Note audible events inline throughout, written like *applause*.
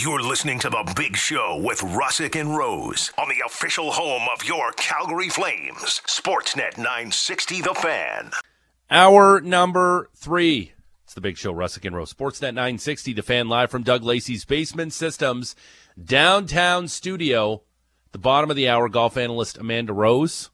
You're listening to The Big Show with Russick and Rose on the official home of your Calgary Flames, Sportsnet 960 The Fan. Hour number three. It's The Big Show, Russick and Rose. Sportsnet 960 The Fan live from Doug Lacey's Basement Systems downtown studio. The bottom of the hour, golf analyst Amanda Rose.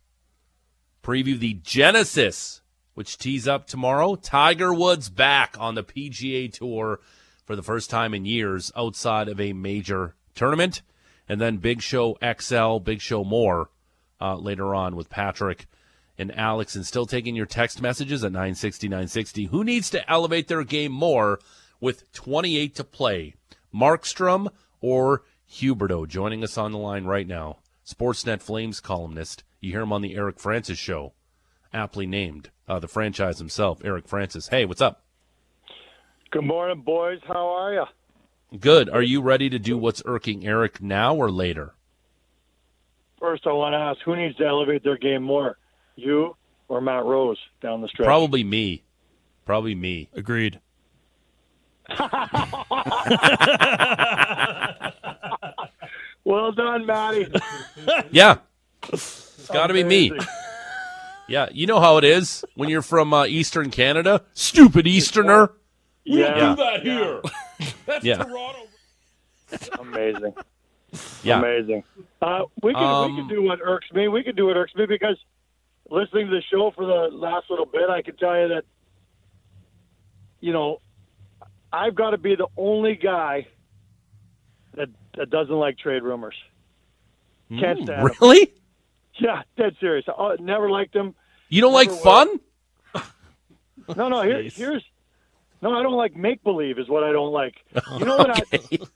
Preview the Genesis, which tees up tomorrow. Tiger Woods back on the PGA Tour for the first time in years outside of a major tournament. And then Big Show XL, Big Show More uh, later on with Patrick and Alex. And still taking your text messages at 960, 960. Who needs to elevate their game more with 28 to play? Markstrom or Huberdeau joining us on the line right now. Sportsnet Flames columnist. You hear him on the Eric Francis show, aptly named. Uh, the franchise himself, Eric Francis. Hey, what's up? Good morning, boys. How are you? Good. Are you ready to do what's irking Eric now or later? First, I want to ask who needs to elevate their game more, you or Matt Rose down the stretch? Probably me. Probably me. Agreed. *laughs* well done, Matty. Yeah. It's got to be me. Yeah, you know how it is when you're from uh, Eastern Canada. Stupid Easterner. We yeah. that here. *laughs* That's Yeah. Toronto. Amazing. Yeah. Amazing. Uh, we could we Um, could do what irks me. We could do what irks me because listening to the show for the last little bit, I can tell you that you know I've got to be the only guy that that doesn't like trade rumors. Can't stand 'em. Really? Yeah, dead serious. I never liked them. You don't like Never fun? No, no. Here, here's no. I don't like make believe. Is what I don't like. *laughs* You know what? I,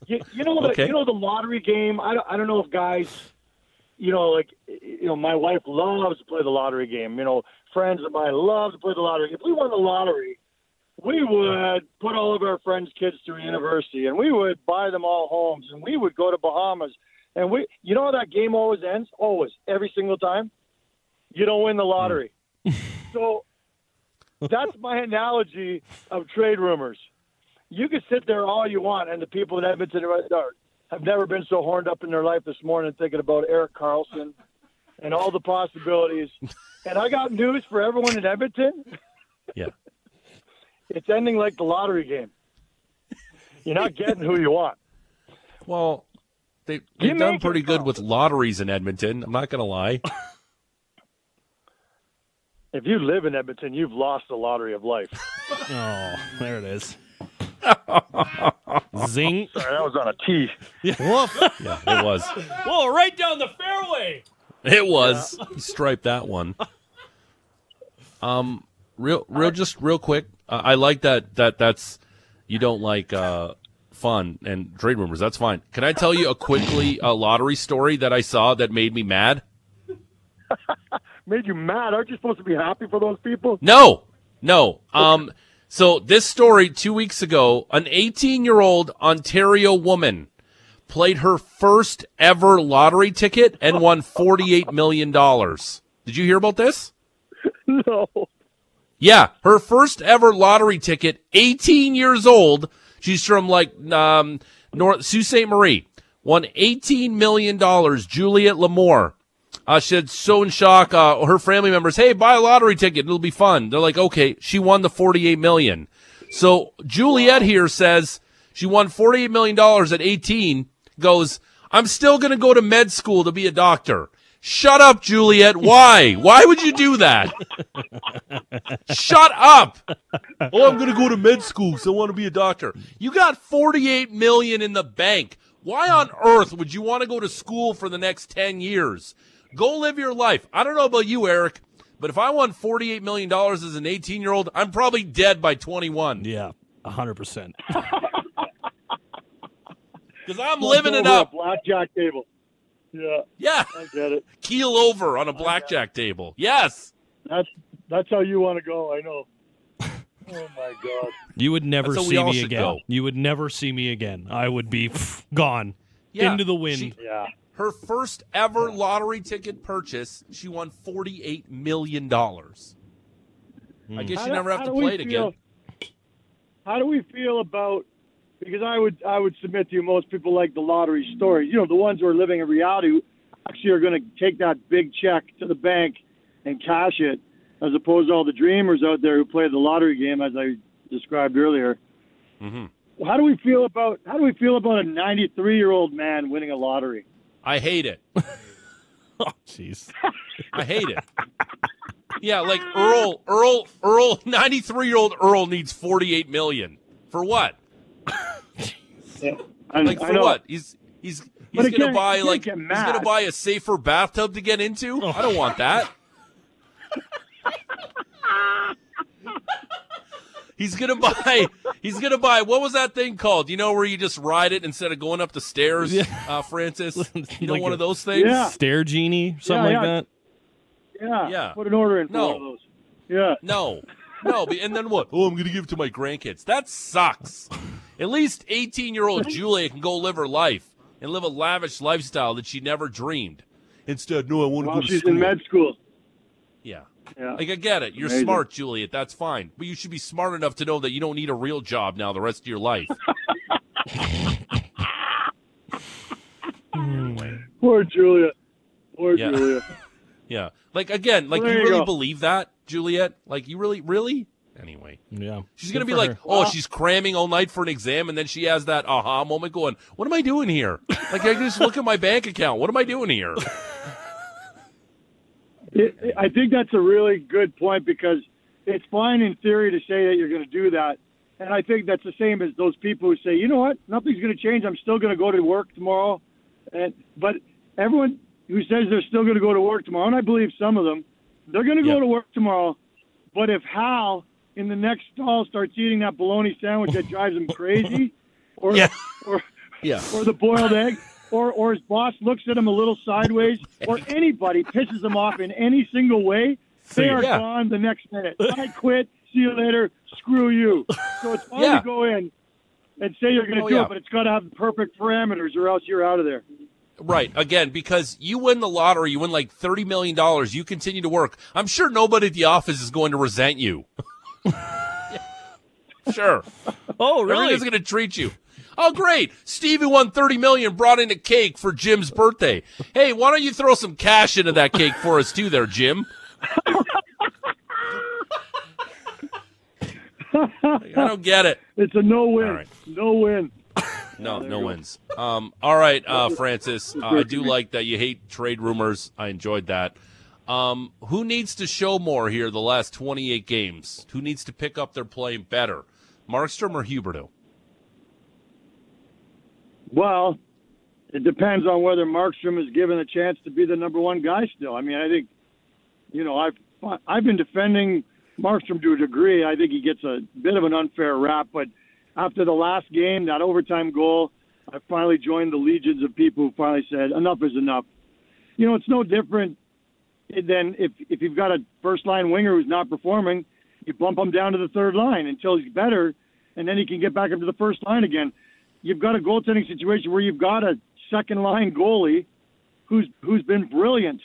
you, you know the Okay. you know the lottery game. I don't, I don't know if guys, you know, like you know, my wife loves to play the lottery game. You know, friends of mine love to play the lottery. If we won the lottery, we would put all of our friends' kids through university, and we would buy them all homes, and we would go to Bahamas. And we, you know, how that game always ends. Always, every single time. You don't win the lottery. Hmm. so that's my analogy of trade rumors. You can sit there all you want, and the people in Edmonton are, have never been so horned up in their life this morning thinking about Erik Karlsson and all the possibilities. And I got news for everyone in Edmonton. Yeah. *laughs* It's ending like the lottery game. You're not getting who you want. Well, they, they've done pretty good with lotteries in Edmonton. I'm not going to lie. *laughs* If you live in Edmonton, you've lost the lottery of life. *laughs* Oh, there it is. *laughs* Zing. Sorry, that was on a tee. *laughs* Woof. Yeah, it was. Whoa, right down the fairway. It was. He striped that one. Um, real, real, just real quick. Uh, I like that. That that's you don't like uh fun and trade rumors. That's fine. Can I tell you a quickly a lottery story that I saw that made me mad? Made you mad. Aren't you supposed to be happy for those people? No, no. Um, so this story two weeks ago, an 18 year old Ontario woman played her first ever lottery ticket and won 48 million dollars. Did you hear about this? *laughs* No. Yeah, her first ever lottery ticket, 18 years old. She's from like um, North Sault Ste. Marie. Won 18 million dollars. Juliet Lamour. Uh, she so in shock. Uh, her family members, hey, buy a lottery ticket. It'll be fun. They're like, okay. She won the 48 million. So Juliet here says she won 48 million dollars at 18. Goes, I'm still going to go to med school to be a doctor. Shut up, Juliet. Why? Why would you do that? Shut up. Oh, I'm going to go to med school because I want to be a doctor. You got 48 million in the bank. Why on earth would you want to go to school for the next 10 years? Go live your life. I don't know about you, Eric, but if I won 48 million dollars as an 18 year old, I'm probably dead by 21 Yeah, hundred percent. *laughs* because I'm living it Over a up. Blackjack table. Yeah, Yeah, I get it. *laughs* keel over on a blackjack table. Yes. That's that's how you want to go. I know. *laughs* Oh my god. You would never That's how we see all me should again. go. You would never see me again. I would be pff, gone Yeah. into the wind. She- Yeah. Her first ever lottery ticket purchase, she won $48 million. I guess you never have to play it again. How do we feel about because I would I would submit to you most people like the lottery stories. You know, the ones who are living in reality who actually are going to take that big check to the bank and cash it, as opposed to all the dreamers out there who play the lottery game, as I described earlier. hmm How do we feel about how do we feel about a 93 year old man winning a lottery? I hate it. *laughs* Oh, jeez. I hate it. Yeah, like Earl, Earl, Earl, 93 year old Earl needs 48 million. For what? *laughs* I, Like I for know. what? He's he's he's gonna buy like he's gonna buy a safer bathtub to get into. I don't want that. *laughs* He's gonna buy. He's gonna buy. What was that thing called? You know where you just ride it instead of going up the stairs, Yeah. uh, Francis. *laughs* You know Like one a- of those things. Yeah. Stair genie, something Yeah, like that. Yeah, Yeah. Put an order in for No. one of those. Yeah. No, no. And then what? Oh, I'm gonna give it to my grandkids. That sucks. At least 18 year old Julia can go live her life and live a lavish lifestyle that she never dreamed. Instead, no, I want to While go to she's school. in med school. Yeah. Yeah. Like I get it. You're Amazing. smart, Juliet. That's fine. But you should be smart enough to know that you don't need a real job now the rest of your life. *laughs* Hmm. Poor Juliet. Poor Yeah. Julia. *laughs* yeah. Like again, like There you you really go. believe that, Juliet? Like you really really? Anyway. Yeah. She's gonna be like, her. oh, she's cramming all night for an exam, and then she has that aha moment, going, "What am I doing here? Like, I just look at my bank account. What am I doing here?" *laughs* It, it- I think that's a really good point because it's fine in theory to say that you're going to do that. And I think that's the same as those people who say, you know what, nothing's going to change. I'm still going to go to work tomorrow. And But everyone who says they're still going to go to work tomorrow, and I believe some of them, they're going to go to work tomorrow. But if Hal in the next stall starts eating that bologna sandwich that drives him crazy, *laughs* or, Yeah. or Yeah. or the boiled egg, or or his boss looks at him a little sideways, or anybody pisses him off in any single way, they are Yeah. gone the next minute. I quit. See you later. Screw you. So it's fine Yeah. to go in and say you're going to Oh, do yeah. it, but it's got to have the perfect parameters, or else you're out of there. Right. Again, because you win the lottery, you win like $30 million, you continue to work. I'm sure nobody at the office is going to resent you. *laughs* *laughs* sure. Oh, really? Everyone's going to treat you. Oh, great. Stevie won 30 million, brought in a cake for Jim's birthday. Hey, why don't you throw some cash into that cake for us too there, Jim? *laughs* I don't get it. It's a no-win. All right. No win. *laughs* No, no wins. Um, all right, uh, Francis. Uh, I do like that you hate trade rumors. I enjoyed that. Um, who needs to show more here the last 28 games? Who needs to pick up their play better? Markstrom or Huberdeau? Well, it depends on whether Markstrom is given a chance to be the number one guy still. I mean, I think, you know, I've I've been defending Markstrom to a degree. I think he gets a bit of an unfair rap, but after the last game, that overtime goal, I finally joined the legions of people who finally said enough is enough. You know, it's no different than if if you've got a first line winger who's not performing, you bump him down to the third line until he's better, and then he can get back up to the first line again you've got a goaltending situation where you've got a second line goalie who's who's been brilliant,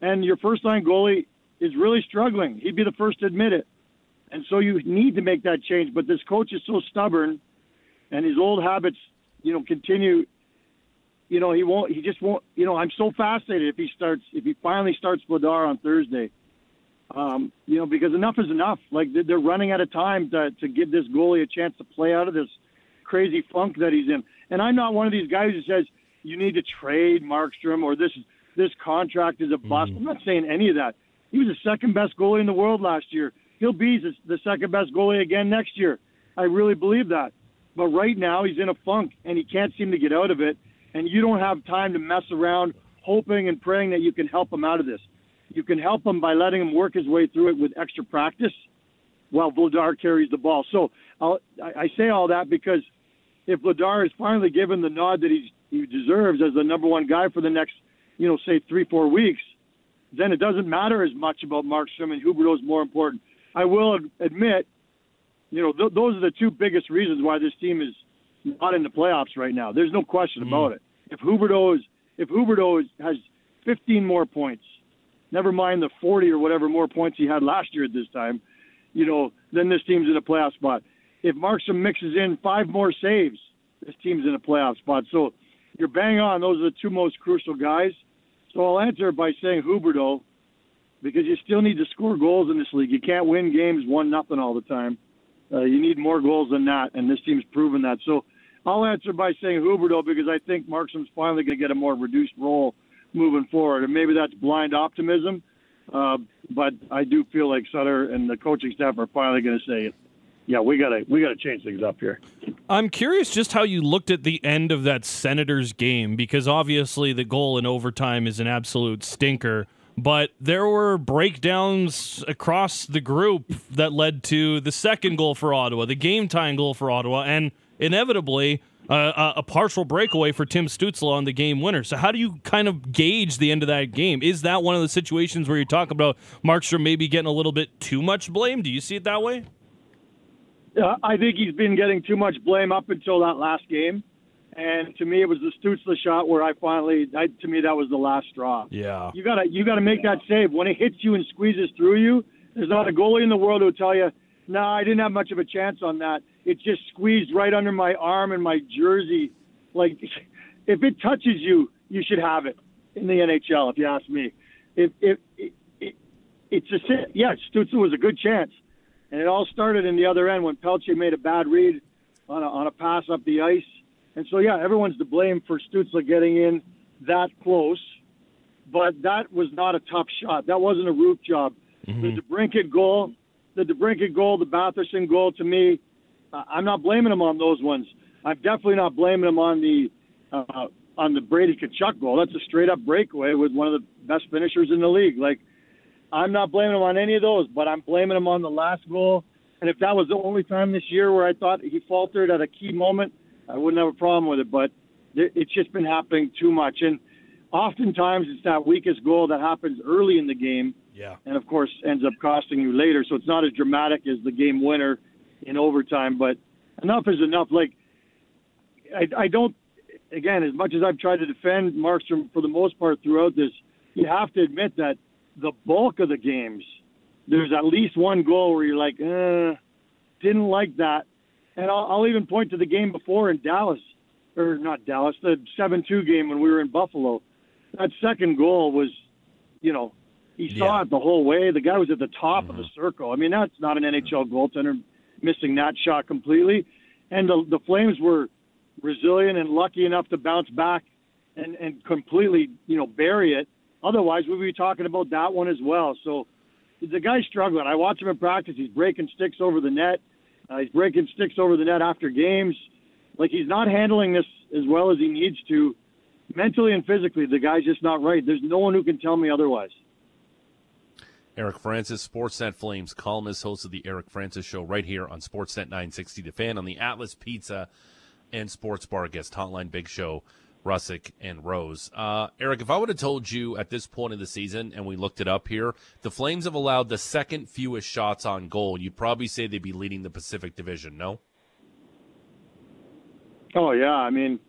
and your first line goalie is really struggling. He'd be the first to admit it, and so you need to make that change. But this coach is so stubborn, and his old habits, you know, continue. You know, he won't. He just won't. You know, I'm so fascinated if he starts. If he finally starts Vladar on Thursday. Um, you know, because enough is enough. Like they're running out of time to to give this goalie a chance to play out of this crazy funk that he's in. And I'm not one of these guys who says you need to trade Markstrom or this this contract is a bust. Mm-hmm. I'm not saying any of that. He was the second best goalie in the world last year. He'll be the the second best goalie again next year. I really believe that. But right now he's in a funk and he can't seem to get out of it. And you don't have time to mess around hoping and praying that you can help him out of this. You can help him by letting him work his way through it with extra practice while Vladar carries the ball. So I'll, I say all that because if Vladar is finally given the nod that he's, he deserves as the number one guy for the next, you know, say three, four weeks, then it doesn't matter as much about Markstrom and Huberdeau is more important. I will admit, you know, th- those are the two biggest reasons why this team is not in the playoffs right now. There's no question mm-hmm. about it. If Huberdeau is, if Huberdeau is, has 15 more points, never mind the 40 or whatever more points he had last year at this time, you know, then this team's in a playoff spot. If Markstrom mixes in five more saves, this team's in a playoff spot. So you're bang on. Those are the two most crucial guys. So I'll answer by saying Huberdeau because you still need to score goals in this league. You can't win games one nothing all the time. Uh, you need more goals than that, and this team's proven that. So I'll answer by saying Huberdeau because I think Markstrom's finally going to get a more reduced role moving forward, and maybe that's blind optimism. Uh, but I do feel like Sutter and the coaching staff are finally going to say, "Yeah, we got to we got to change things up here." I'm curious just how you looked at the end of that Senators game because obviously the goal in overtime is an absolute stinker. But there were breakdowns across the group that led to the second goal for Ottawa, the game tying goal for Ottawa, and inevitably uh, a partial breakaway for Tim Stützle on the game winner. So, how do you kind of gauge the end of that game? Is that one of the situations where you talk about Markstrom maybe getting a little bit too much blame? Do you see it that way? Yeah, I think he's been getting too much blame up until that last game. And to me, it was the Stützle shot where I finally, I, to me, that was the last straw. Yeah. You gotta, you gotta make that save when it hits you and squeezes through you. There's not a goalie in the world who will tell you, "No, nah, I didn't have much of a chance on that." It just squeezed right under my arm and my jersey. Like, *laughs* if it touches you, you should have it in the NHL. If you ask me, if if it, it, it's a yeah, Stützle was a good chance, and it all started in the other end when Pelletier made a bad read on a, on a pass up the ice and so, yeah, everyone's to blame for Stützle getting in that close, but that was not a tough shot. That wasn't a roof job. Mm-hmm. The DeBrincat goal, the DeBrincat goal, the Batherson goal, to me, I'm not blaming him on those ones. I'm definitely not blaming him on the uh, on the Brady Tkachuk goal. That's a straight up breakaway with one of the best finishers in the league. Like, I'm not blaming him on any of those, but I'm blaming him on the last goal. And if that was the only time this year where I thought he faltered at a key moment, I wouldn't have a problem with it, but it's just been happening too much. And oftentimes it's that weakest goal that happens early in the game. Yeah. And of course ends up costing you later. So it's not as dramatic as the game winner in overtime, but enough is enough. Like I, I don't again, as much as I've tried to defend Markstrom for the most part throughout this, you have to admit that the bulk of the games, there's at least one goal where you're like, eh, didn't like that. And I'll, I'll even point to the game before in Dallas, or not Dallas, the 7 2 game when we were in Buffalo. That second goal was, you know, he saw Yeah. it the whole way. The guy was at the top of the Mm-hmm. circle. I mean, that's not an NHL goaltender missing that shot completely. And the, the Flames were resilient and lucky enough to bounce back and, and completely, you know, bury it. Otherwise, we'd be talking about that one as well. So the guy's struggling. I watch him in practice. He's breaking sticks over the net. Uh, he's breaking sticks over the net after games. Like he's not handling this as well as he needs to, mentally and physically. The guy's just not right. There's no one who can tell me otherwise. Eric Francis, Sportsnet Flames columnist, host of the Eric Francis Show right here on Sportsnet 960 The Fan on the Atlas Pizza and Sports Bar guest hotline. Big Show, Russick and Rose. Uh, Eric, if I would have told you at this point in the season, and we looked it up here, the Flames have allowed the second fewest shots on goal, you'd probably say they'd be leading the Pacific Division. No? Oh yeah, I mean,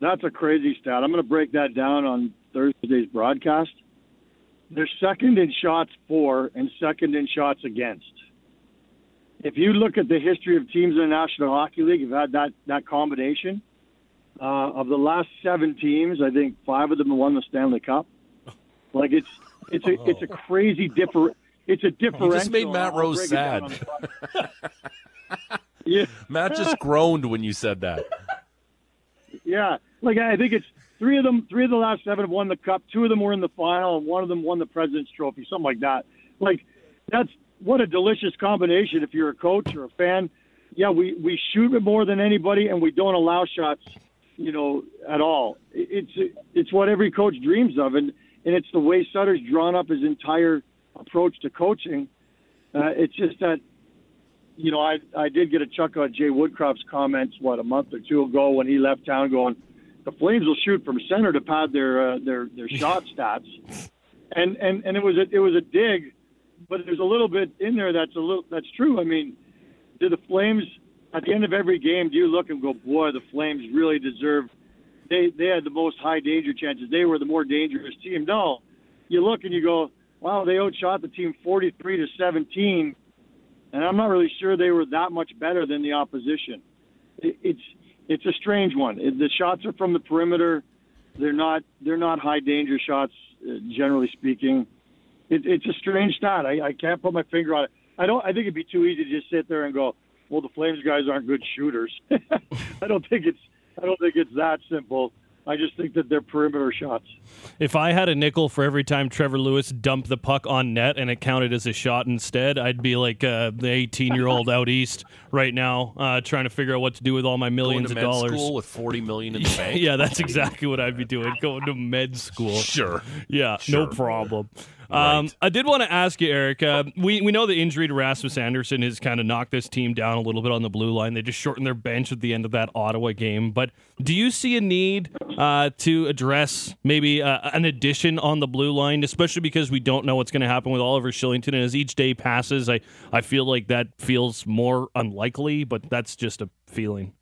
that's a crazy stat. I'm going to break that down on Thursday's broadcast. They're second in shots for and second in shots against. If you look at the history of teams in the National Hockey League, have had that that combination. Uh, of the last seven teams, I think five of them won the Stanley Cup. Like it's it's a it's a crazy differ. It's a differential. just made Matt Rose break it down sad. *laughs* yeah. Matt just groaned when you said that. Yeah, like I think it's three of them. Three of the last seven have won the cup. Two of them were in the final, and one of them won the President's Trophy, something like that. Like that's what a delicious combination. If you're a coach or a fan, yeah, we we shoot it more than anybody, and we don't allow shots, you know, at all. It's it's what every coach dreams of, and and it's the way Sutter's drawn up his entire approach to coaching. Uh, it's just that you know, I I did get a chuck on Jay Woodcroft's comments what a month or two ago when he left town, going, the Flames will shoot from center to pad their uh, their their shot *laughs* stats, and and and it was a it was a dig, but there's a little bit in there that's a little that's true. I mean, do the Flames at the end of every game do you look and go, boy, the Flames really deserve they they had the most high danger chances. They were the more dangerous team. No, you look and you go, wow, they outshot the team 43 to 17 and I'm not really sure they were that much better than the opposition. It, it's it's a strange one. The shots are from the perimeter. They're not they're not high danger shots, uh, generally speaking. It, it's a strange stat. I, I can't put my finger on it. I don't. I think it'd be too easy to just sit there and go, "Well, the Flames guys aren't good shooters." *laughs* I don't think it's. I don't think it's that simple. I just think that they're perimeter shots. If I had a nickel for every time Trevor Lewis dumped the puck on net and it counted as a shot instead, I'd be like uh, the 18 year old out east right now, uh, trying to figure out what to do with all my millions Going to of med dollars. school with forty million in the *laughs* bank. yeah, that's exactly what I'd be doing. Going to med school. Sure. Yeah, Sure. no problem. Um, Right. I did want to ask you, Eric. Uh, we we know the injury to Rasmus Andersson has kind of knocked this team down a little bit on the blue line. They just shortened their bench at the end of that Ottawa game. But do you see a need uh, to address maybe uh, an addition on the blue line, especially because we don't know what's going to happen with Oliver Kylington? And as each day passes, I I feel like that feels more unlikely. But that's just a feeling.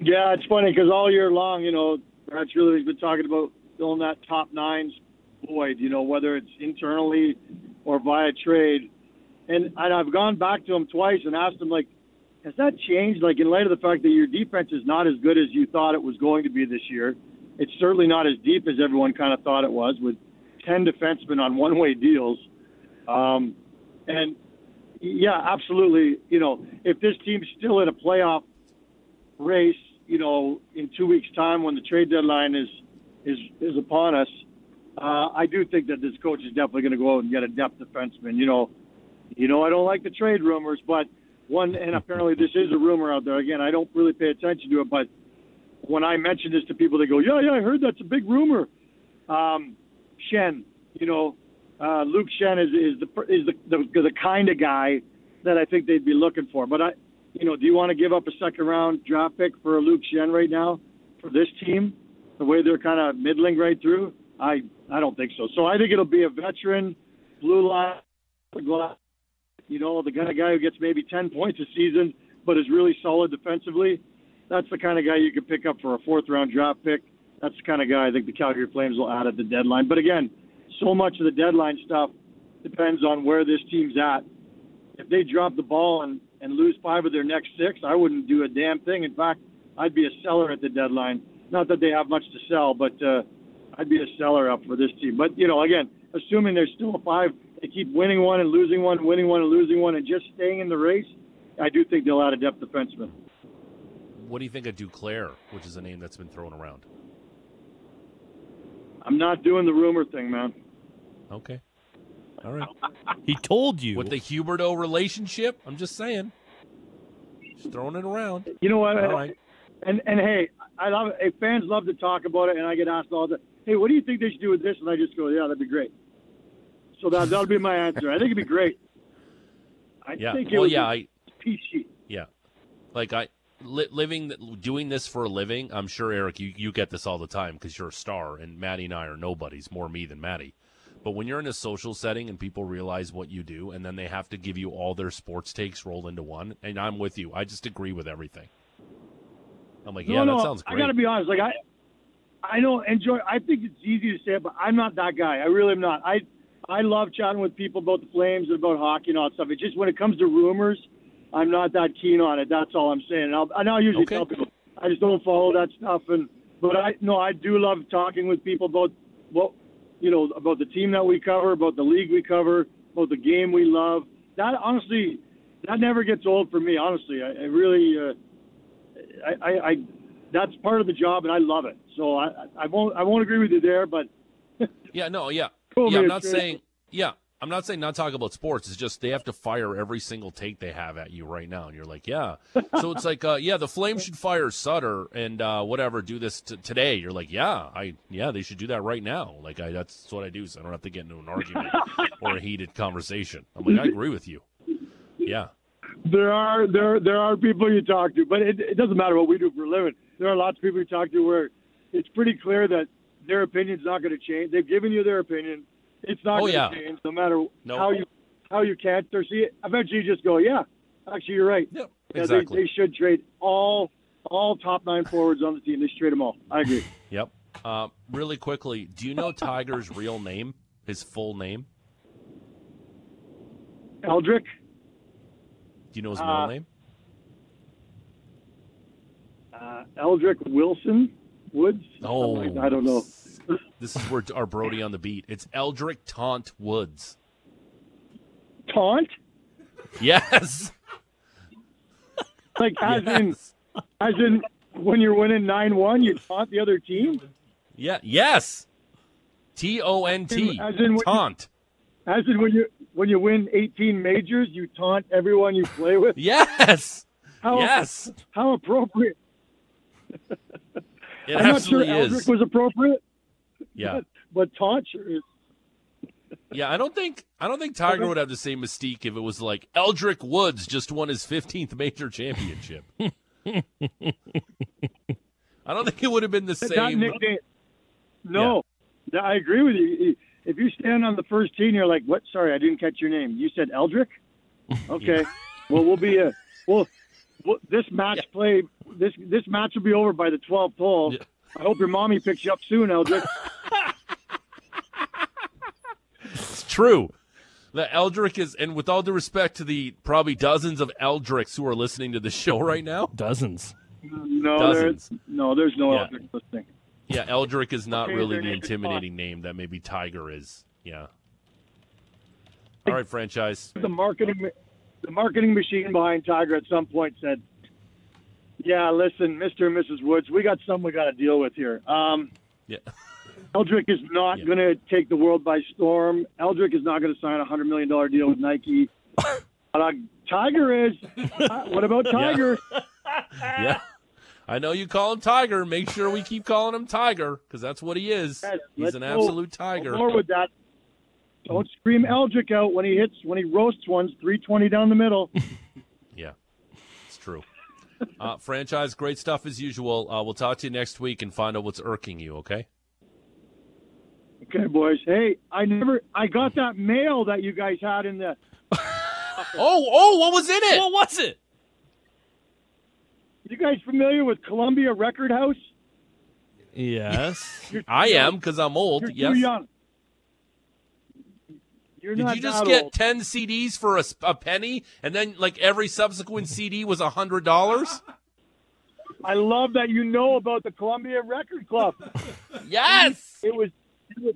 Yeah, it's funny because all year long, you know, Brad Brad's really been talking about filling that top nines void. You know, whether it's internally or via trade. And and I've gone back to him twice and asked him like, has that changed? Like in light of the fact that your defense is not as good as you thought it was going to be this year. It's certainly not as deep as everyone kind of thought it was, with ten defensemen on one-way deals. Um, and yeah, absolutely. You know, if this team's still in a playoff race, you know, in two weeks' time when the trade deadline is is is upon us, uh, I do think that this coach is definitely going to go out and get a depth defenseman. You know, you know, I don't like the trade rumors, but one, and apparently this is a rumor out there. Again, I don't really pay attention to it, but when I mention this to people, they go, "Yeah, yeah, I heard that's a big rumor." Um, Schenn, you know, uh, Luke Schenn is is the is the, the the kind of guy that I think they'd be looking for. But I, you know, do you want to give up a second round draft pick for Luke Schenn right now for this team? The way they're kind of middling right through, I I don't think so. So I think it'll be a veteran blue line, you know, the kind of guy who gets maybe ten points a season, but is really solid defensively. That's the kind of guy you could pick up for a fourth round draft pick. That's the kind of guy I think the Calgary Flames will add at the deadline. But again, so much of the deadline stuff depends on where this team's at. If they drop the ball and, and lose five of their next six, I wouldn't do a damn thing. In fact, I'd be a seller at the deadline. Not that they have much to sell, but uh, I'd be a seller up for this team. But, you know, again, assuming there's still a five, they keep winning one and losing one, winning one and losing one, and just staying in the race, I do think they'll add a depth defenseman. What do you think of Duclair, which is a name that's been thrown around? I'm not doing the rumor thing, man. Okay. All right. *laughs* He told you. With the Huberdeau relationship, I'm just saying. Just throwing it around. You know what? All right. And and hey, I love it. Hey, fans love to talk about it, and I get asked all the, hey, what do you think they should do with this? And I just go, yeah, that'd be great. So that that'll be my answer. I think it'd be great. I Yeah. think it Well, would yeah, be I peachy. yeah. Like I li- living doing this for a living. I'm sure Eric, you you get this all the time because you're a star, and Maddie and I are nobodies. More me than Maddie. But when you're in a social setting and people realize what you do, and then they have to give you all their sports takes rolled into one, and I'm with you. I just agree with everything. I'm like, No, yeah, no, that sounds I got to be honest. Like I, I don't enjoy. I think it's easy to say it, but I'm not that guy. I really am not. I, I love chatting with people about the Flames and about hockey and all that stuff. It's just when it comes to rumors, I'm not that keen on it. That's all I'm saying. And I'll, and I'll usually Okay. tell people I just don't follow that stuff. And but I no, I do love talking with people about what you know about the team that we cover, about the league we cover, about the game we love. That honestly, that never gets old for me. Honestly, I, I really. Uh, I, I, I that's part of the job, and I love it. So I, I won't I won't agree with you there, but *laughs* Yeah, no, yeah, Cool, yeah. I'm not saying, yeah, I'm not saying not talk about sports. It's just they have to fire every single take they have at you right now, and you're like, yeah. So it's like, uh, yeah, the Flames should fire Sutter and uh, whatever, do this t- today. You're like, yeah, I, yeah, they should do that right now. Like, I, that's what I do, so I don't have to get into an argument or a heated conversation. I'm like, I agree with you. Yeah, there are there there are people you talk to, but it, it doesn't matter what we do for a living. There are lots of people you talk to where it's pretty clear that their opinion's not going to change. They've given you their opinion. It's not Oh, going to yeah. change, no matter No. how you how you can't or see it. Eventually, you just go, yeah, actually, you're right. Yep, Yeah, exactly. They, they should trade all all top nine forwards on the team. They should trade them all. I agree. *laughs* yep. Uh, really quickly, do you know Tiger's real name? His full name? Eldrick. Do you know his middle Uh, name? Uh, Eldrick Wilson Woods. Oh, like- I don't know. *laughs* This is where our Brody on the beat. It's Eldrick Tont Woods. Taunt, Yes. *laughs* like as in as in when you're winning nine one, you taunt the other team. Yeah. Yes. T O N T. As in what you- Taunt. As in when you when you win 18 majors, you taunt everyone you play with. *laughs* Yes. How Yes. how appropriate. *laughs* It I'm not sure absolutely Eldrick is. was appropriate, Yeah. but taunt sure is. *laughs* Yeah, I don't think I don't think Tiger would have the same mystique if it was like Eldrick Woods just won his 15th major championship. *laughs* I don't think it would have been the same. No, Th- I agree with you. If you stand on the first tee and you're like, "What? Sorry, I didn't catch your name." You said Eldrick. Okay. well, we'll be a well. Well this match play. This this match will be over by the 12th hole. Yeah. I hope your mommy picks you up soon, Eldrick. *laughs* It's true. The Eldrick is, and with all due respect to the probably dozens of Eldricks who are listening to the show right now, Dozens. No, Dozens. there's no, there's no Yeah. Eldrick listening. yeah, Eldrick is not Okay, really the intimidating name that maybe Tiger is. Yeah. All right, franchise. The marketing, the marketing machine behind Tiger at some point said, "Yeah, listen, Mister and Mrs. Woods, we got something we got to deal with here." Um, Yeah. Eldrick is not Yeah. going to take the world by storm. Eldrick is not going to sign a hundred million dollar deal with Nike. but uh, Tiger is. Uh, what about Tiger? *laughs* Yeah. I know you call him Tiger. Make sure we keep calling him Tiger because that's what he is. Yes, He's an absolute No tiger. More with that. Don't scream Eldrick out when he hits when he roasts ones three twenty down the middle. *laughs* Yeah, it's true. Uh, franchise, great stuff as usual. Uh, we'll talk to you next week and find out what's irking you. Okay? okay, boys. Hey, I never. I got that mail that you guys had in the. *laughs* Oh, oh, what was in it? What was it? You guys familiar with Columbia Record House? Yes. I am because I'm old. You're yes. too young. You're Did you just get old. ten CDs for a penny, and then like every subsequent CD was a hundred dollars? I love that you know about the Columbia Record Club. *laughs* Yes. It was, it was,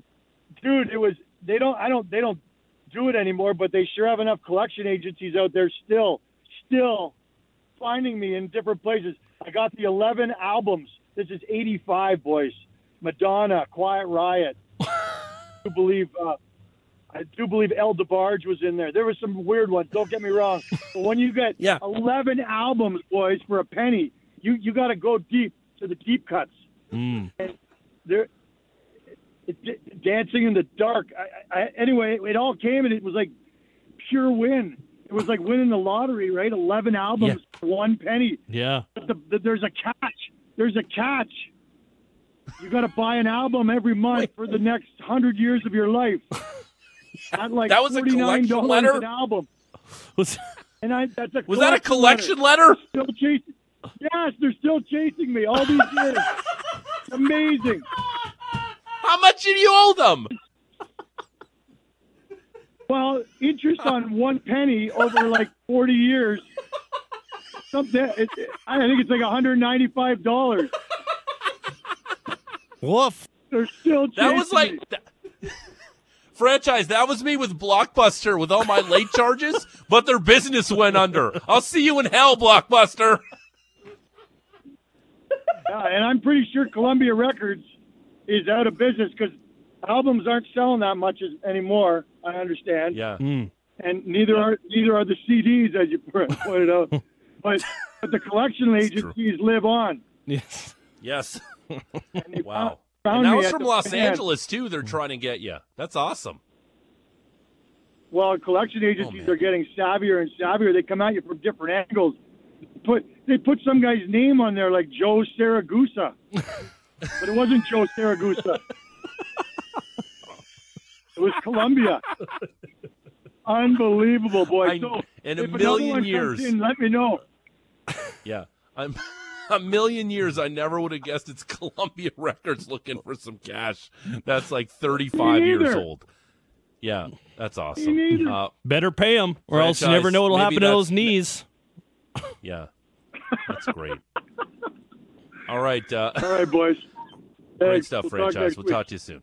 dude. It was. They don't. I don't. They don't do it anymore. But they sure have enough collection agencies out there still, still finding me in different places. I got the 11 albums. This is 85, boys. Madonna, Quiet Riot. *laughs* Do believe. Uh, I do believe El DeBarge was in there. There were some weird ones. Don't get me wrong. But when you get *laughs* Yeah. 11 albums, boys, for a penny, you you got to go deep to the deep cuts Mm. there it, it- dancing in the dark I, I, anyway it all came and it was like pure win it was like winning the lottery right 11 albums for one penny Yeah. but the, the, there's a catch there's a catch you got to buy an album every month for the next 100 years of your life *laughs* at like That was a collection $49 letter? an album Was- and I that's a Was that a collection collection letter? still chasing. Yes, they're still chasing me all these years. Amazing. How much did you owe them? Well, interest on one penny over like forty years. Something. It, I think it's like one hundred ninety-five dollars. Woof. They're still chasing That was like me. That- franchise. That was me with Blockbuster with all my late charges, *laughs* but their business went under. I'll see you in hell, Blockbuster. Yeah, and I'm pretty sure Columbia Records is out of business because albums aren't selling that much as, anymore. I understand. Yeah. Mm. and neither are neither are the CDs, as you pointed out. *laughs* but but the collection agencies live on. Yes. Yes. And *laughs* Wow. found And that me was from Los. Angeles too. They're trying to get you. That's awesome. Well, collection oh, agencies man. are getting savvier and savvier. They come at you from different angles. Put they put some guy's name on there like Joe Saragusa, *laughs* but it wasn't Joe Saragusa. It was Columbia. Unbelievable, boy. I- so in a million years. in, let me know. Yeah. I'm *laughs* a million years I never would have guessed it's *laughs* Columbia Records looking for some cash. That's like 35 years old. Yeah, that's awesome. Uh, Better pay them, or else you never know what'll happen to those knees. *laughs* Yeah, that's great. All right, uh, All right, boys. great Hey, stuff, we'll franchise. next We'll week. talk to you soon.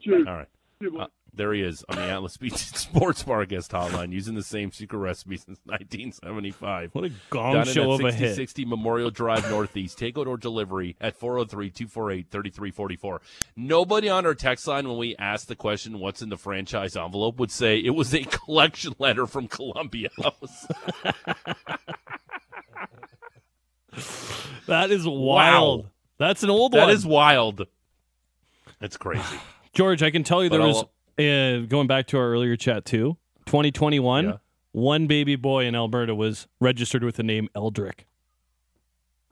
Cheers. All right. See you, boys. Uh, there he is on the Atlas Beach *laughs* Sports Bar guest hotline using the same secret recipe since 1975. What a gong Down show of a hit. 6060 Memorial Drive Northeast. Takeout or delivery at 403-248-3344. Nobody on our text line when we asked the question, what's in the franchise envelope, would say it was a collection letter from Columbia House. *laughs* That is wild. Wow. That's an old That one. That is wild. That's crazy. *sighs* George, I can tell you But there was uh, going back to our earlier chat too. 2021, Yeah. one baby boy in Alberta was registered with the name Eldrick.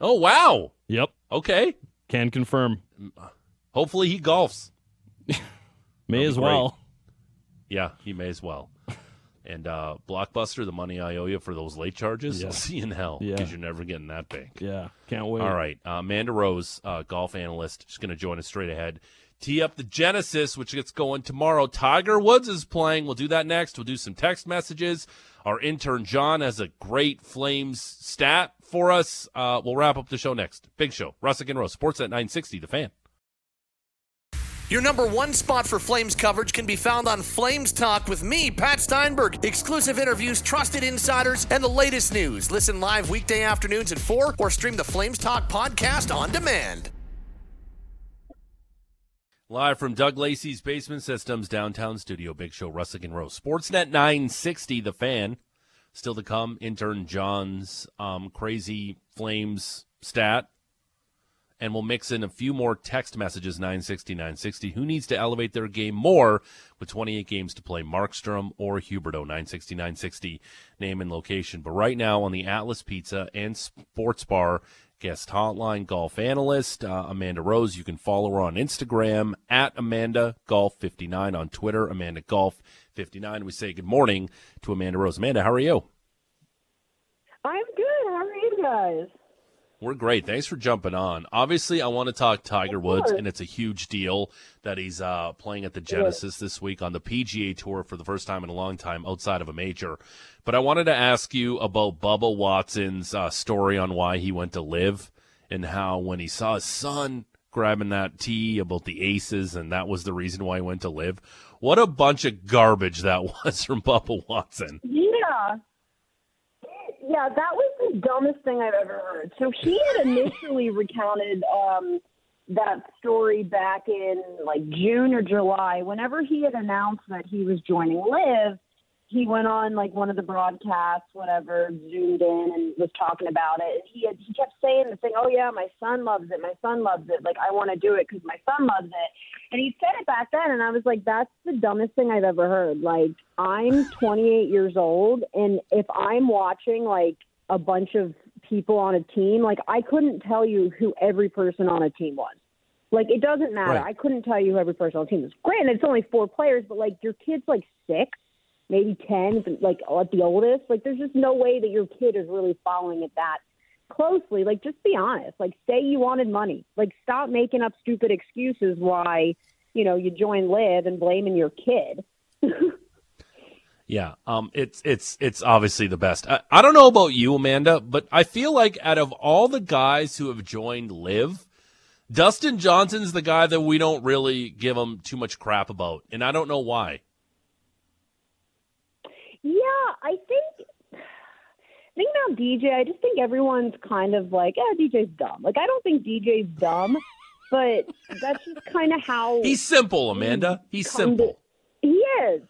Oh, wow. Yep, Okay. can confirm. Hopefully he golfs. *laughs* May as great. well. Yeah, he may as well. And uh, Blockbuster, the money I owe you for those late charges, Yeah. I'll *laughs* see you in hell Yeah. because you're never getting that bank. Yeah, can't wait. All right, uh, Amanda Rose, uh, golf analyst, is going to join us straight ahead. Tee up the Genesis, which gets going tomorrow. Tiger Woods is playing. We'll do that next. We'll do some text messages. Our intern John has a great Flames stat for us. Uh, we'll wrap up the show next. Big show. Russick and Rose, Sportsnet 960, The Fan. Your number one spot for Flames coverage can be found on Flames Talk with me, Pat Steinberg. Exclusive interviews, trusted insiders, and the latest news. Listen live weekday afternoons at 4 or stream the Flames Talk podcast on demand. Live from Doug Lacey's Basement Systems downtown studio, Big Show, Russick and Rose. Sportsnet 960, The Fan. Still to come, intern John's um, crazy Flames stat. And we'll mix in a few more text messages, 960, 960. Who needs to elevate their game more with 28 games to play? Markstrom or Huberdeau, 960, 960, name and location. But right now on the Atlas Pizza and Sports Bar guest hotline golf analyst uh, Amanda Rose. You can follow her on Instagram at Amanda Golf 59 on Twitter Amanda Golf 59. We say good morning to Amanda Rose. Amanda, how are you? I'm good. How are you guys? We're great. Thanks for jumping on. Obviously, I want to talk Tiger Woods, and it's a huge deal that he's uh, playing at the Genesis this week on the PGA Tour for the first time in a long time outside of a major. But I wanted to ask you about Bubba Watson's uh, story on why he went to LIV and how when he saw his son grabbing that tee about the aces, and that was the reason why he went to LIV. What a bunch of garbage that *laughs* was from Bubba Watson. Yeah. Yeah, that was the dumbest thing I've ever heard. So he had initially recounted um, that story back in like June or July. Whenever he had announced that he was joining LIV, he went on like one of the broadcasts, whatever, zoomed in and was talking about it. And he had, he kept saying the thing, "Oh yeah, my son loves it. My son loves it. Like I want to do it because my son loves it." And he said it back then, and I was like, "That's the dumbest thing I've ever heard." Like I'm *laughs* 28 years old, and if I'm watching like a bunch of people on a team, like I couldn't tell you who every person on a team was. Like it doesn't matter. Right. I couldn't tell you who every person on the team was. Granted, it's only four players, but like your kid's like six maybe 10, like at the oldest. Like, there's just no way that your kid is really following it that closely. Like, just be honest. Like, say you wanted money. Like, stop making up stupid excuses why, you know, you join LIV and blaming your kid. Yeah, um, it's it's it's obviously the best. I, I don't know about you, Amanda, but I feel like out of all the guys who have joined LIV, Dustin Johnson's the guy that we don't really give him too much crap about, and I don't know why. Yeah, I think. Think about DJ. I just think everyone's kind of like, yeah, DJ's dumb. Like, I don't think DJ's dumb, but that's just kind of how He's simple, Amanda. He's simple. He is.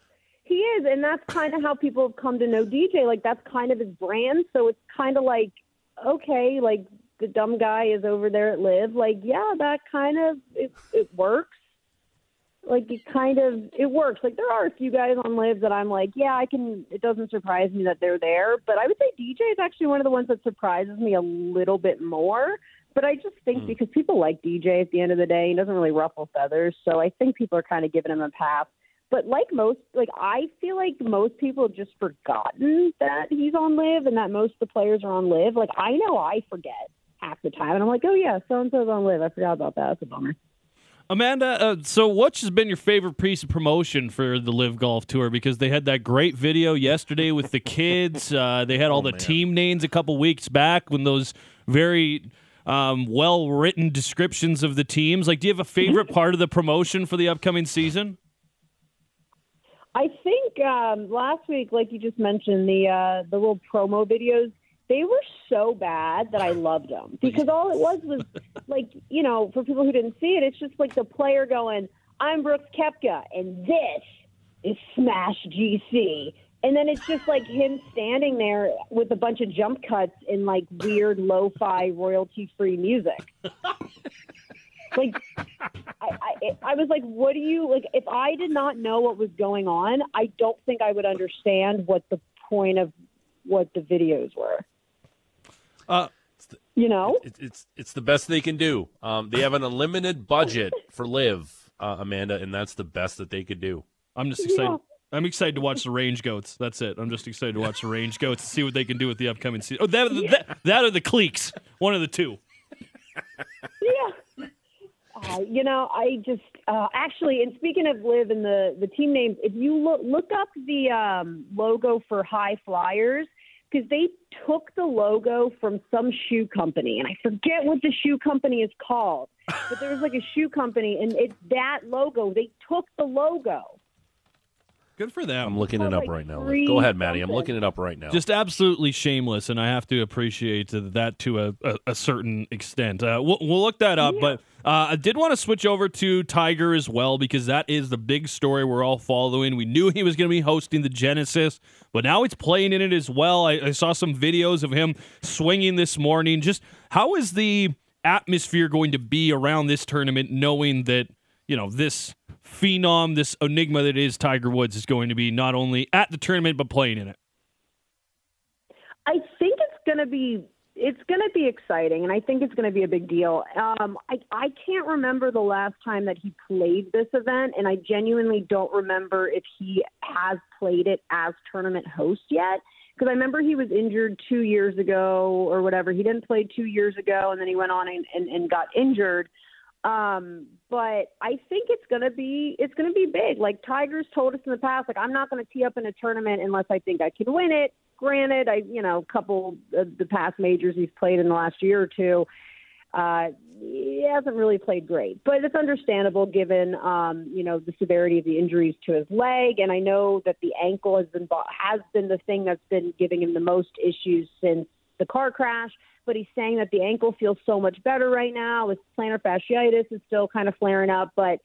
He is, and that's kind of how people have come to know DJ. Like that's kind of his brand. So it's kind of like, okay, like the dumb guy is over there at LIV. Like, yeah, that kind of it, it works. Like it kind of it works. Like there are a few guys on LIV that I'm like, yeah, I can. It doesn't surprise me that they're there, but I would say DJ is actually one of the ones that surprises me a little bit more. But I just think hmm. because people like DJ at the end of the day, he doesn't really ruffle feathers. So I think people are kind of giving him a pass. But like most, like I feel like most people have just forgotten that he's on LIV and that most of the players are on LIV. Like I know I forget half the time, and I'm like, oh yeah, so and so's on LIV. I forgot about that. That's a bummer. Amanda, uh, so what has been your favorite piece of promotion for the LIV Golf Tour? Because they had that great video yesterday with the kids. Uh, they had all the team names a couple weeks back when those very um, well written descriptions of the teams. Like, do you have a favorite *laughs* part of the promotion for the upcoming season? I think um, last week, like you just mentioned, the uh, the little promo videos they were so bad that I loved them *laughs* because all it was was like you know for people who didn't see it, it's just like the player going, "I'm Brooks Koepka, and this is Smash GC." And then it's just like him standing there with a bunch of jump cuts in like weird lo-fi royalty-free music. *laughs* like I, I, I was like, what do you like? If I did not know what was going on, I don't think I would understand what the point of what the videos were. Uh, You know, It, it's it's the best they can do. Um, they have an unlimited budget for LIV, uh, Amanda, and that's the best that they could do. I'm just excited. Yeah. I'm excited to watch the RangeGoats. That's it. I'm just excited to watch the RangeGoats and see what they can do with the upcoming season. Oh, that, that, that or the Cleeks. One of the two. *laughs* yeah. Uh, you know, I just uh, actually, and speaking of LIV and the the team names, if you look look up the um, logo for HyFlyers, because they took the logo from some shoe company, and I forget what the shoe company is called, but there was like a shoe company, and it's that logo. They took the logo. Good for them. I'm looking it up right now. Go ahead, Maddie. I'm looking it up right now. Just absolutely shameless, and I have to appreciate that to a, a, a certain extent. Uh, we'll, we'll look that up, but uh, I did want to switch over to Tiger as well because that is the big story we're all following. We knew he was going to be hosting the Genesis, but now he's playing in it as well. I, I saw some videos of him swinging this morning. Just how is the atmosphere going to be around this tournament, knowing that you know this phenom, this enigma that is Tiger Woods, is going to be not only at the tournament but playing in it. I think it's going to be it's going to be exciting, and I think it's going to be a big deal. Um, I I can't remember the last time that he played this event, and I genuinely don't remember if he has played it as tournament host yet. Because I remember he was injured two years ago or whatever. He didn't play two years ago, and then he went on and, and, and got injured. Um, but I think it's gonna be it's gonna be big. Like Tigers told us in the past, like I'm not gonna tee up in a tournament unless I think I can win it. Granted, I you know a couple of the past majors he's played in the last year or two, uh, he hasn't really played great. But it's understandable given um, you know the severity of the injuries to his leg, and I know that the ankle has been has been the thing that's been giving him the most issues since the car crash but he's saying that the ankle feels so much better right now. His plantar fasciitis is still kind of flaring up, but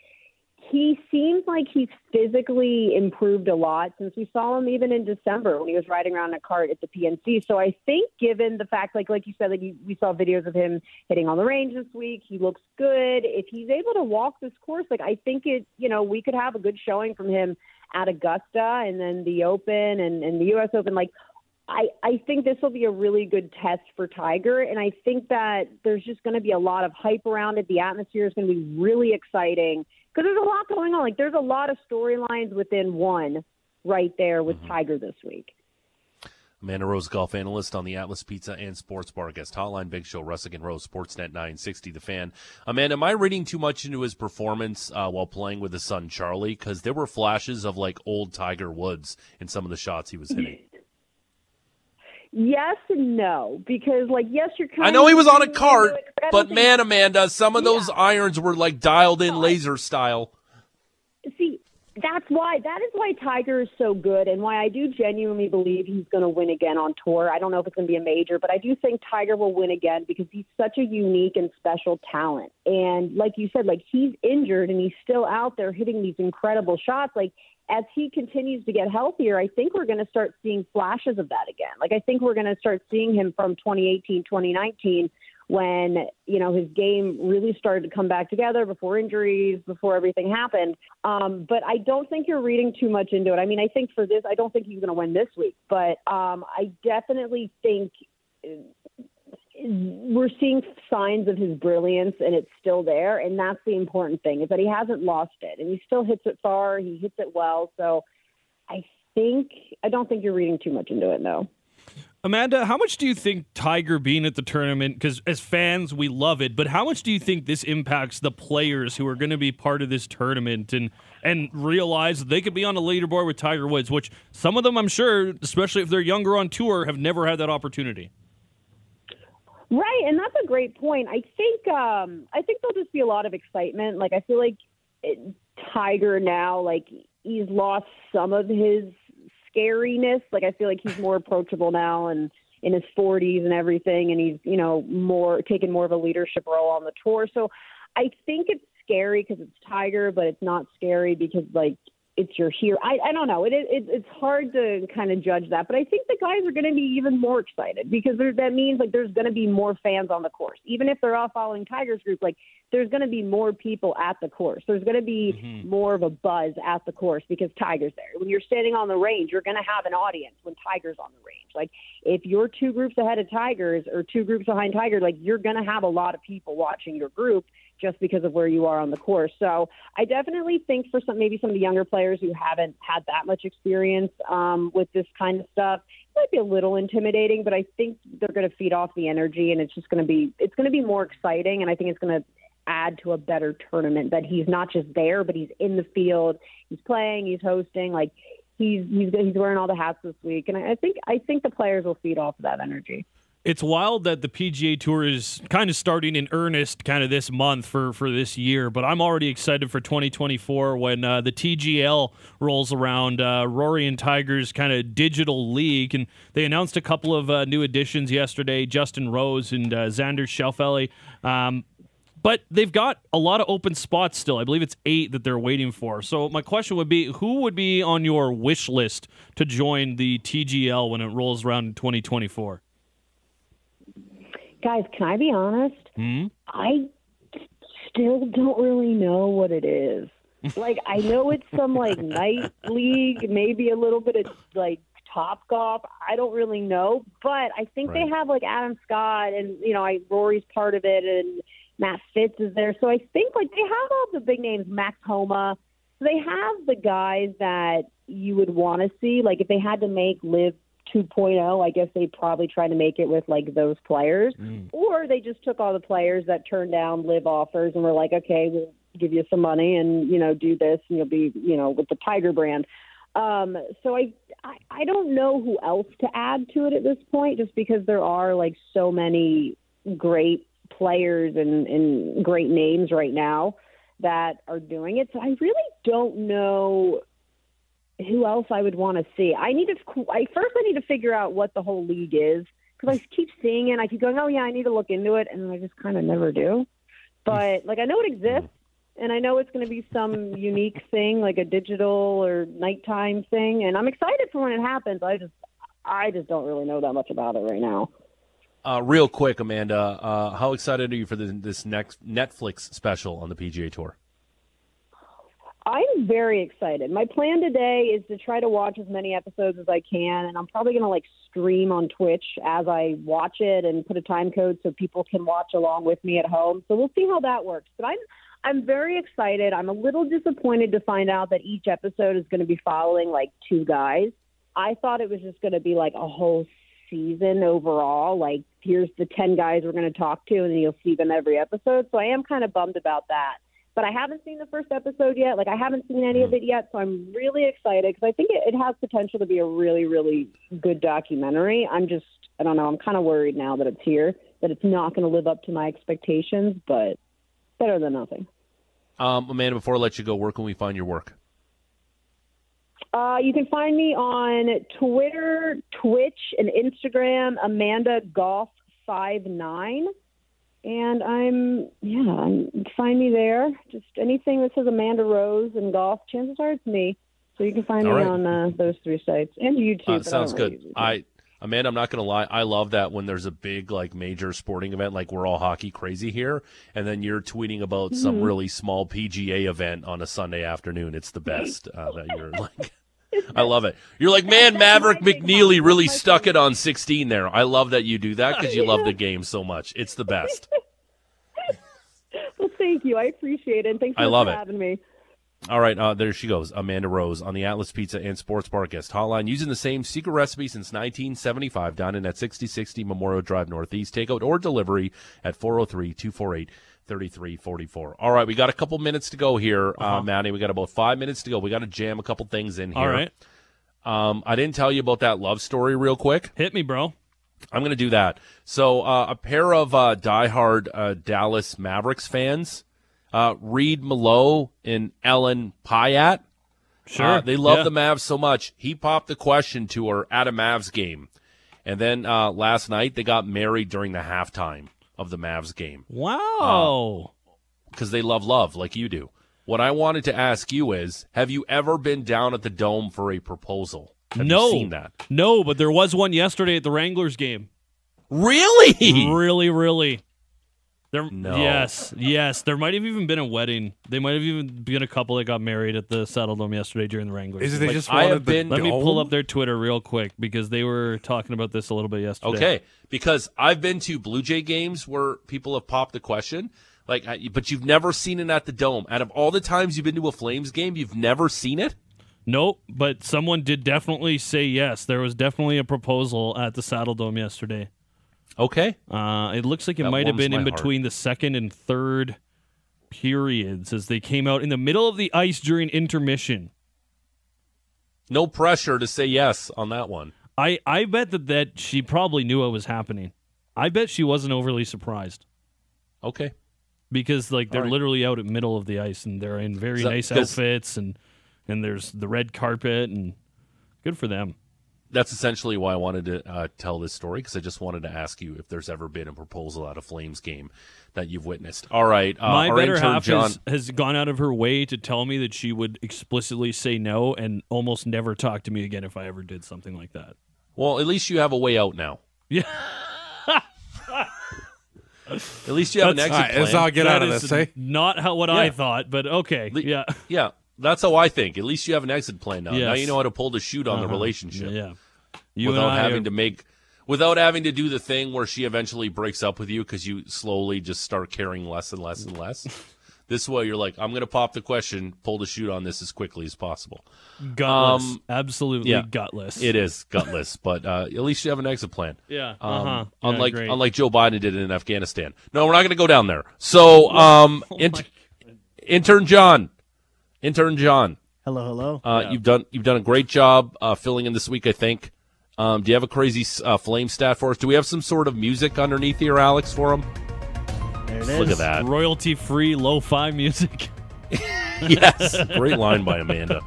he seems like he's physically improved a lot since we saw him even in December when he was riding around in a cart at the PNC. So I think, given the fact, like like you said, like you, we saw videos of him hitting on the range this week, he looks good. If he's able to walk this course, like I think it, you know, we could have a good showing from him at Augusta and then the Open and, and the U.S. Open. Like I, I think this will be a really good test for Tiger, and I think that there's just going to be a lot of hype around it. The atmosphere is going to be really exciting because there's a lot going on. Like there's a lot of storylines within one right there with Tiger this week. Amanda Rose, golf analyst on the Atlas Pizza and Sports Bar guest hotline. Big Show, Russick and Rose, Sportsnet 960, The Fan. Amanda, am I reading too much into his performance uh, while playing with his son Charlie? Because there were flashes of like old Tiger Woods in some of the shots he was hitting. *laughs* Yes and no, because like yes, you're. Kind I know he was on a cart, but man, Amanda, some of those irons were like dialed in laser style. see that's why that is why Tiger is so good and why I do genuinely believe he's going to win again on tour. I don't know if it's going to be a major, but I do think Tiger will win again because he's such a unique and special talent. And like you said, like he's injured and he's still out there hitting these incredible shots. Like as he continues to get healthier, I think we're going to start seeing flashes of that again. Like I think we're going to start seeing him from 2018, 2019 when you know his game really started to come back together before injuries, before everything happened. Um, but I don't think you're reading too much into it. I mean, I think for this, I don't think he's going to win this week, but um, I definitely think uh, we're seeing signs of his brilliance, and it's still there. And that's the important thing is that he hasn't lost it, and he still hits it far. He hits it well. So I think I don't think you're reading too much into it, no. Amanda, how much do you think Tiger being at the tournament, because as fans, we love it, but how much do you think this impacts the players who are going to be part of this tournament and, and realize they could be on a leaderboard with Tiger Woods, which some of them, I'm sure, especially if they're younger on tour, have never had that opportunity? Right, and that's a great point. I think um, I think there'll just be a lot of excitement. Like I feel like it, Tiger now, like he's lost some of his scariness. Like I feel like he's more approachable now and in his 40s and everything, and he's you know more taking more of a leadership role on the tour. So I think it's scary because it's Tiger, but it's not scary because like it's your hero. I, I don't know. It, it it's hard to kind of judge that, but I think the guys are going to be even more excited because there, that means like there's going to be more fans on the course, even if they're all following Tiger's group. Like there's going to be more people at the course. There's going to be mm-hmm. more of a buzz at the course because Tiger's there. When you're standing on the range, you're going to have an audience when Tiger's on the range. Like if you're two groups ahead of Tigers or two groups behind Tiger, like you're going to have a lot of people watching your group just because of where you are on the course. So I definitely think for some maybe some of the younger players who haven't had that much experience um, with this kind of stuff, it might be a little intimidating, but I think they're going to feed off the energy, and it's just going to be it's going to be more exciting, and I think it's going to add to a better tournament that he's not just there, but he's in the field, he's playing, he's hosting, like. He's, he's he's wearing all the hats this week, and I think I think the players will feed off of that energy it's wild that the PGA Tour is kind of starting in earnest kind of this month for, for this year, but I'm already excited for 2024 when uh, the TGL rolls around. Uh, Rory and Tiger's kind of digital league, and they announced a couple of uh, new additions yesterday Justin Rose and uh, Xander Schauffele. Um, but they've got a lot of open spots still. I believe it's eight that they're waiting for. So my question would be, who would be on your wish list to join the TGL when it rolls around in 2024? Guys, can I be honest? Mm-hmm. I still don't really know what it is. *laughs* like I know it's some like night league, maybe a little bit of like top golf. I don't really know, but I think right. they have like Adam Scott and you know, I Rory's part of it and Matt Fitz is there. So I think like they have all the big names, Max Homa. So they have the guys that you would want to see. Like if they had to make LIV 2.0, I guess they probably try to make it with like those players, mm. or they just took all the players that turned down LIV offers and were like, okay, we'll give you some money and you know do this and you'll be you know with the Tiger brand. Um, so I, I I don't know who else to add to it at this point, just because there are like so many great players and, and great names right now that are doing it. So I really don't know who else I would want to see. I need to. I first I need to figure out what the whole league is because I keep seeing it. I keep going, oh yeah, I need to look into it, and I just kind of never do. But like I know it exists, and I know it's going to be some *laughs* unique thing, like a digital or nighttime thing, and I'm excited for when it happens. I just I just don't really know that much about it right now. Uh, real quick, Amanda, uh, how excited are you for the, this next Netflix special on the PGA Tour? I'm very excited. My plan today is to try to watch as many episodes as I can, and I'm probably going to like stream on Twitch as I watch it and put a time code so people can watch along with me at home. So we'll see how that works. But I'm I'm very excited. I'm a little disappointed to find out that each episode is going to be following like two guys. I thought it was just going to be like a whole season overall. Like here's the 10 guys we're going to talk to and then you'll see them every episode. So I am kind of bummed about that but I haven't seen the first episode yet. Like I haven't seen any of it yet, so I'm really excited because I think it, it has potential to be a really, really good documentary. I'm just, I don't know, I'm kind of worried now that it's here that it's not going to live up to my expectations, but better than nothing. Um, Amanda, before I let you go, where can we find your work? Uh, you can find me on Twitter, Twitch, and Instagram, Amanda Golf five nine and I'm yeah, I'm, find me there. Just anything that says Amanda Rose and golf, chances are it's me. So you can find All me right. on uh, those three sites and YouTube. Uh, sounds good. Really I Amanda, I'm not gonna lie. I love that when there's a big like major sporting event, like we're all hockey crazy here, and then you're tweeting about mm-hmm. some really small PGA event on a Sunday afternoon. It's the best uh, that you're *laughs* like. I love it. You're like, man, Maverick McNeely really stuck it on 16 there. I love that you do that because you love the *laughs* game so much. It's the best. well, thank you. I appreciate it. And thanks I love for it. having me. All right, uh, there she goes, Amanda Rose on the Atlas Pizza and Sports Bar guest hotline, using the same secret recipe since 1975, down in at 6060 Memorial Drive Northeast. Takeout or delivery at 403 248 3344. All right, we got a couple minutes to go here, uh, Maddie. We got about five minutes to go. We got to jam a couple things in here. All right. Um, I didn't tell you about that love story real quick. Hit me, bro. I'm going to do that. So, uh, a pair of uh, diehard uh, Dallas Mavericks fans, uh, Reed Malo and Ellen Pyatt, Sure. uh, they love Yeah. the Mavs so much. He popped the question to her at a Mavs game. And then uh, last night, they got married during the halftime of the Mavs game Wow. Uh, because they love love like you do. What I wanted to ask you is have you ever been down at the Dome for a proposal? Have no. you seen that? No, but there was one yesterday at the Wranglers game. Really? Really, really. There, No. Yes, yes. There might have even been a wedding. They might have even been a couple that got married at the Saddledome yesterday during the Wranglers. Is it game. they just I have the been- Let me pull up their Twitter real quick because they were talking about this a little bit yesterday. Okay, because I've been to Blue Jay games where people have popped the question, like, but you've never seen it at the Dome. Out of all the times you've been to a Flames game, you've never seen it. Nope, but someone did definitely say yes. There was definitely a proposal at the Saddledome yesterday. Okay, Uh, it looks like it That might have warms been in my heart. between the second and third periods as they came out in the middle of the ice during intermission. no pressure to say yes on that one. I, I bet that, that she probably knew what was happening. I bet she wasn't overly surprised Okay, because like they're All right. literally out at middle of the ice and they're in very Is that- nice 'cause- outfits and and there's the red carpet and good for them. That's essentially why I wanted to uh, tell this story because I just wanted to ask you if there's ever been a proposal at a Flames game that you've witnessed. All right, uh, My our better half John. has, has gone out of her way to tell me that she would explicitly say no and almost never talk to me again if I ever did something like that. Well, at least you have a way out now. Yeah. At least you have an exit All right, plan. let's all get That out of is this, eh? Not how what I thought, but okay. Le- yeah. Yeah, that's how I think. At least you have an exit plan now. Now you know how to pull the chute on the Uh-huh. relationship. Yeah. You without having are- to make without having to do the thing where she eventually breaks up with you because you slowly just start caring less and less and less. *laughs* this way, you're like, I'm going to pop the question, pull the chute on this as quickly as possible. gutless. um, Absolutely yeah. gutless. It is gutless, *laughs* but uh, at least you have an exit plan. Yeah. Um, uh-huh. Yeah, unlike great. unlike Joe Biden did in Afghanistan. No, we're not going to go down there. So, *laughs* um, Oh int- intern John, intern John, Hello, hello. uh, Yeah. you've done you've done a great job uh, filling in this week. I think. Um, do you have a crazy uh, flame stat for us? Do we have some sort of music underneath here, Alex, for him? there it is. Look at that. royalty free lo-fi music. *laughs* yes, great line by Amanda.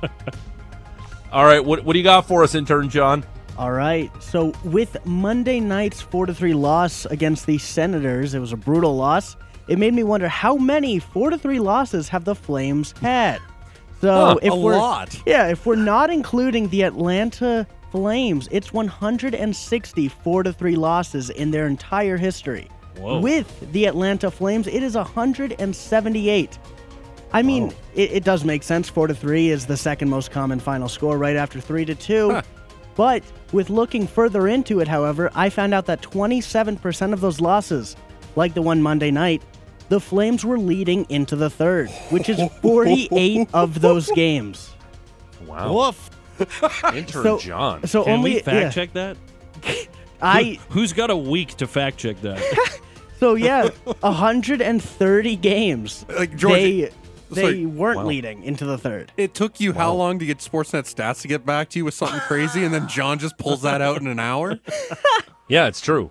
All right, what what do you got for us, intern John? All right. So with Monday night's four to three loss against the Senators, it was a brutal loss. It made me wonder how many four to three losses have the Flames had. So Huh, if a we're lot. yeah, if we're not including the Atlanta Flames, it's 160 four to three losses in their entire history. Whoa. With the Atlanta Flames, it is 178. I mean, it, it does make sense. Four to three is the second most common final score, right after three to two. But with looking further into it, however, I found out that 27% of those losses, like the one Monday night, the Flames were leading into the third, which is 48 *laughs* of those games. Wow, Woof. *laughs* intern So- John. So Can only we fact yeah, check that? *laughs* I Who's got a week to fact check that? so yeah, 130 games. Like, George, they they sorry. weren't Wow. leading into the third. It took you how long to get Sportsnet stats to get back to you with something crazy, and then John just pulls that out in an hour? yeah, it's true.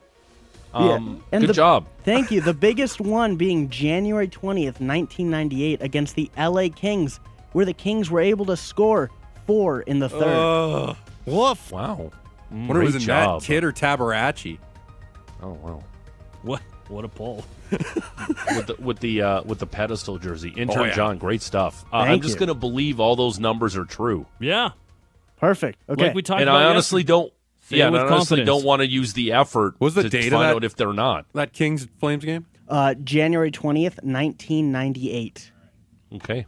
Yeah, Um, and good the- job. *laughs* Thank you. The biggest one being January 20th, 1998, against the LA Kings, where the Kings were able to score four in the third. Ugh. Woof. Wow. Wonder if it was Great in job. that kid or Tabaracci. Oh wow. what? What a pull. *laughs* with the with the uh, with the pedestal jersey. Intern Oh, yeah. John, great stuff. Uh, I'm just you. gonna believe all those numbers are true, Yeah. Perfect. Okay. Like we talked and about I honestly don't. Say yeah, it and I honestly confidence. don't want to use the effort What was the to date of find that? out if they're not. That Kings Flames game? uh, January 20th, 1998. Okay.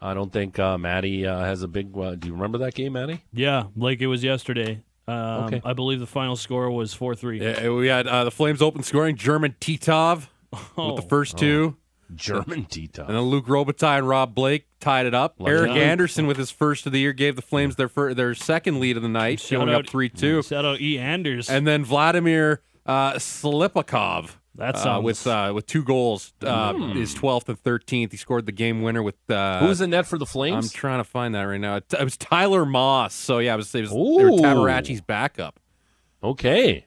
I don't think uh, Maddie uh, has a big. Uh, do you remember that game, Maddie? Yeah, like it was yesterday. Um, Okay. I believe the final score was 4 3. Yeah, we had uh, the Flames open scoring. German Titov *laughs* with the first two. German Tito. *laughs* And then Luc Robitaille and Rob Blake tied it up. Lucky Eric Luke. Anderson with his first of the year gave the Flames their fir- their second lead of the night, Shout going out- up three two. Shout out E. Anders. And then Vladimir uh, Tsyplakov. That uh, sounds- with uh, with two goals, uh, his twelfth and thirteenth. He scored the game winner with. Uh, Who was in net for the Flames? I'm trying to find that right now. It, it was Tyler Moss. So yeah, it was, it was they were Tabaracci's backup. okay,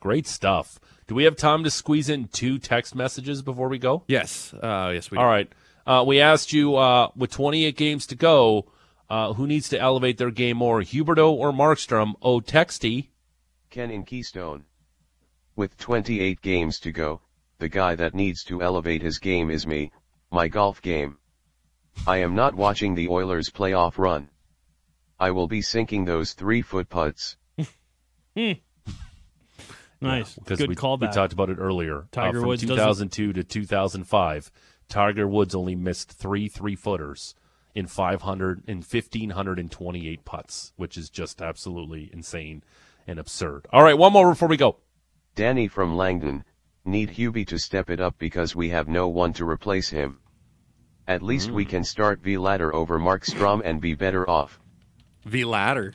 great stuff. Do we have time to squeeze in two text messages before we go? Yes, uh, yes, we. All right. Uh, we asked you uh, with 28 games to go, uh, who needs to elevate their game more, Huberdeau or Markstrom? Oh, Texty. Ken in Keystone. With 28 games to go, the guy that needs to elevate his game is me, my golf game. I am not watching the Oilers playoff run. I will be sinking those three foot putts. *laughs* nice. Because Good we, callback. we talked about it earlier. Tiger uh, from Woods doesn't- 2002 to 2005, Tiger Woods only missed three three footers in 500 in 1528 putts, which is just absolutely insane and absurd. All right, one more before we go. Danny from Langdon, need Hubie to step it up because we have no one to replace him. At least we can start Vladar over Markstrom and be better off. Vladar.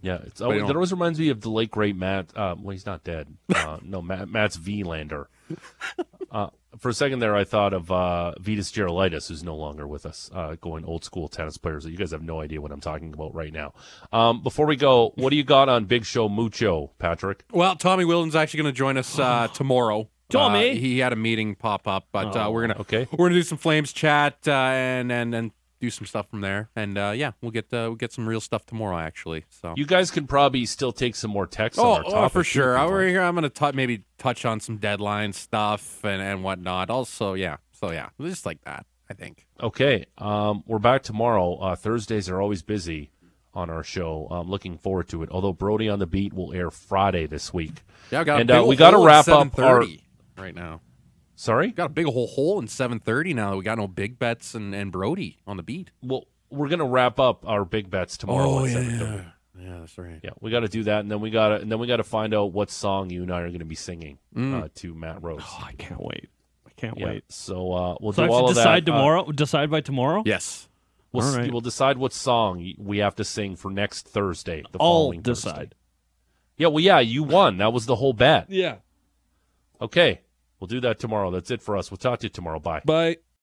Yeah, it's you oh, that always reminds me of the late great Matt. Uh, well, he's not dead. Uh, no, Matt, Mats Wilander. *laughs* Uh, for a second there, I thought of uh, Vitas Gerulaitis, who's no longer with us, uh, going old school tennis players. You guys have no idea what I'm talking about right now. Um, before we go, what do you got on Big Show Mucho, Patrick? Well, Tommy Wilden's actually going to join us uh, *gasps* tomorrow. Tommy? Uh, he had a meeting pop up, but uh, we're gonna okay. we're gonna do some Flames chat uh, and and and do some stuff from there. And uh, yeah, we'll get uh, we'll get some real stuff tomorrow actually. So You guys can probably still take some more texts oh, on our oh, for sure. if I, we're here. I'm gonna t- maybe touch on some deadline stuff and and whatnot. Also, yeah. So yeah, just like that. I think. Okay, um, we're back tomorrow. Uh, Thursdays are always busy on our show. I'm looking forward to it. Although Brody on the Beat will air Friday this week. Yeah, got And, a uh, we gotta wrap up our- right now. Sorry. Got a big whole hole in 7:30 now. that We got no big bets and and Brody on the beat. Well, we're gonna wrap up our big bets tomorrow. Oh, at yeah, Yeah, that's right. Yeah, we got to do that, and then we got to, and then we got to find out what song you and I are going to be singing Mm. uh, to Matt Rose. Oh, I can't wait. I can't Yeah, wait. So uh, we'll So I do have all to of that. decide Uh, tomorrow. decide by tomorrow. Yes. we'll, All s- we'll decide what song we have to sing for next Thursday. The I'll following Thursday. decide. Yeah, well, yeah, you won. That was the whole bet. Yeah. Okay, we'll do that tomorrow. That's it for us. We'll talk to you tomorrow. Bye. Bye.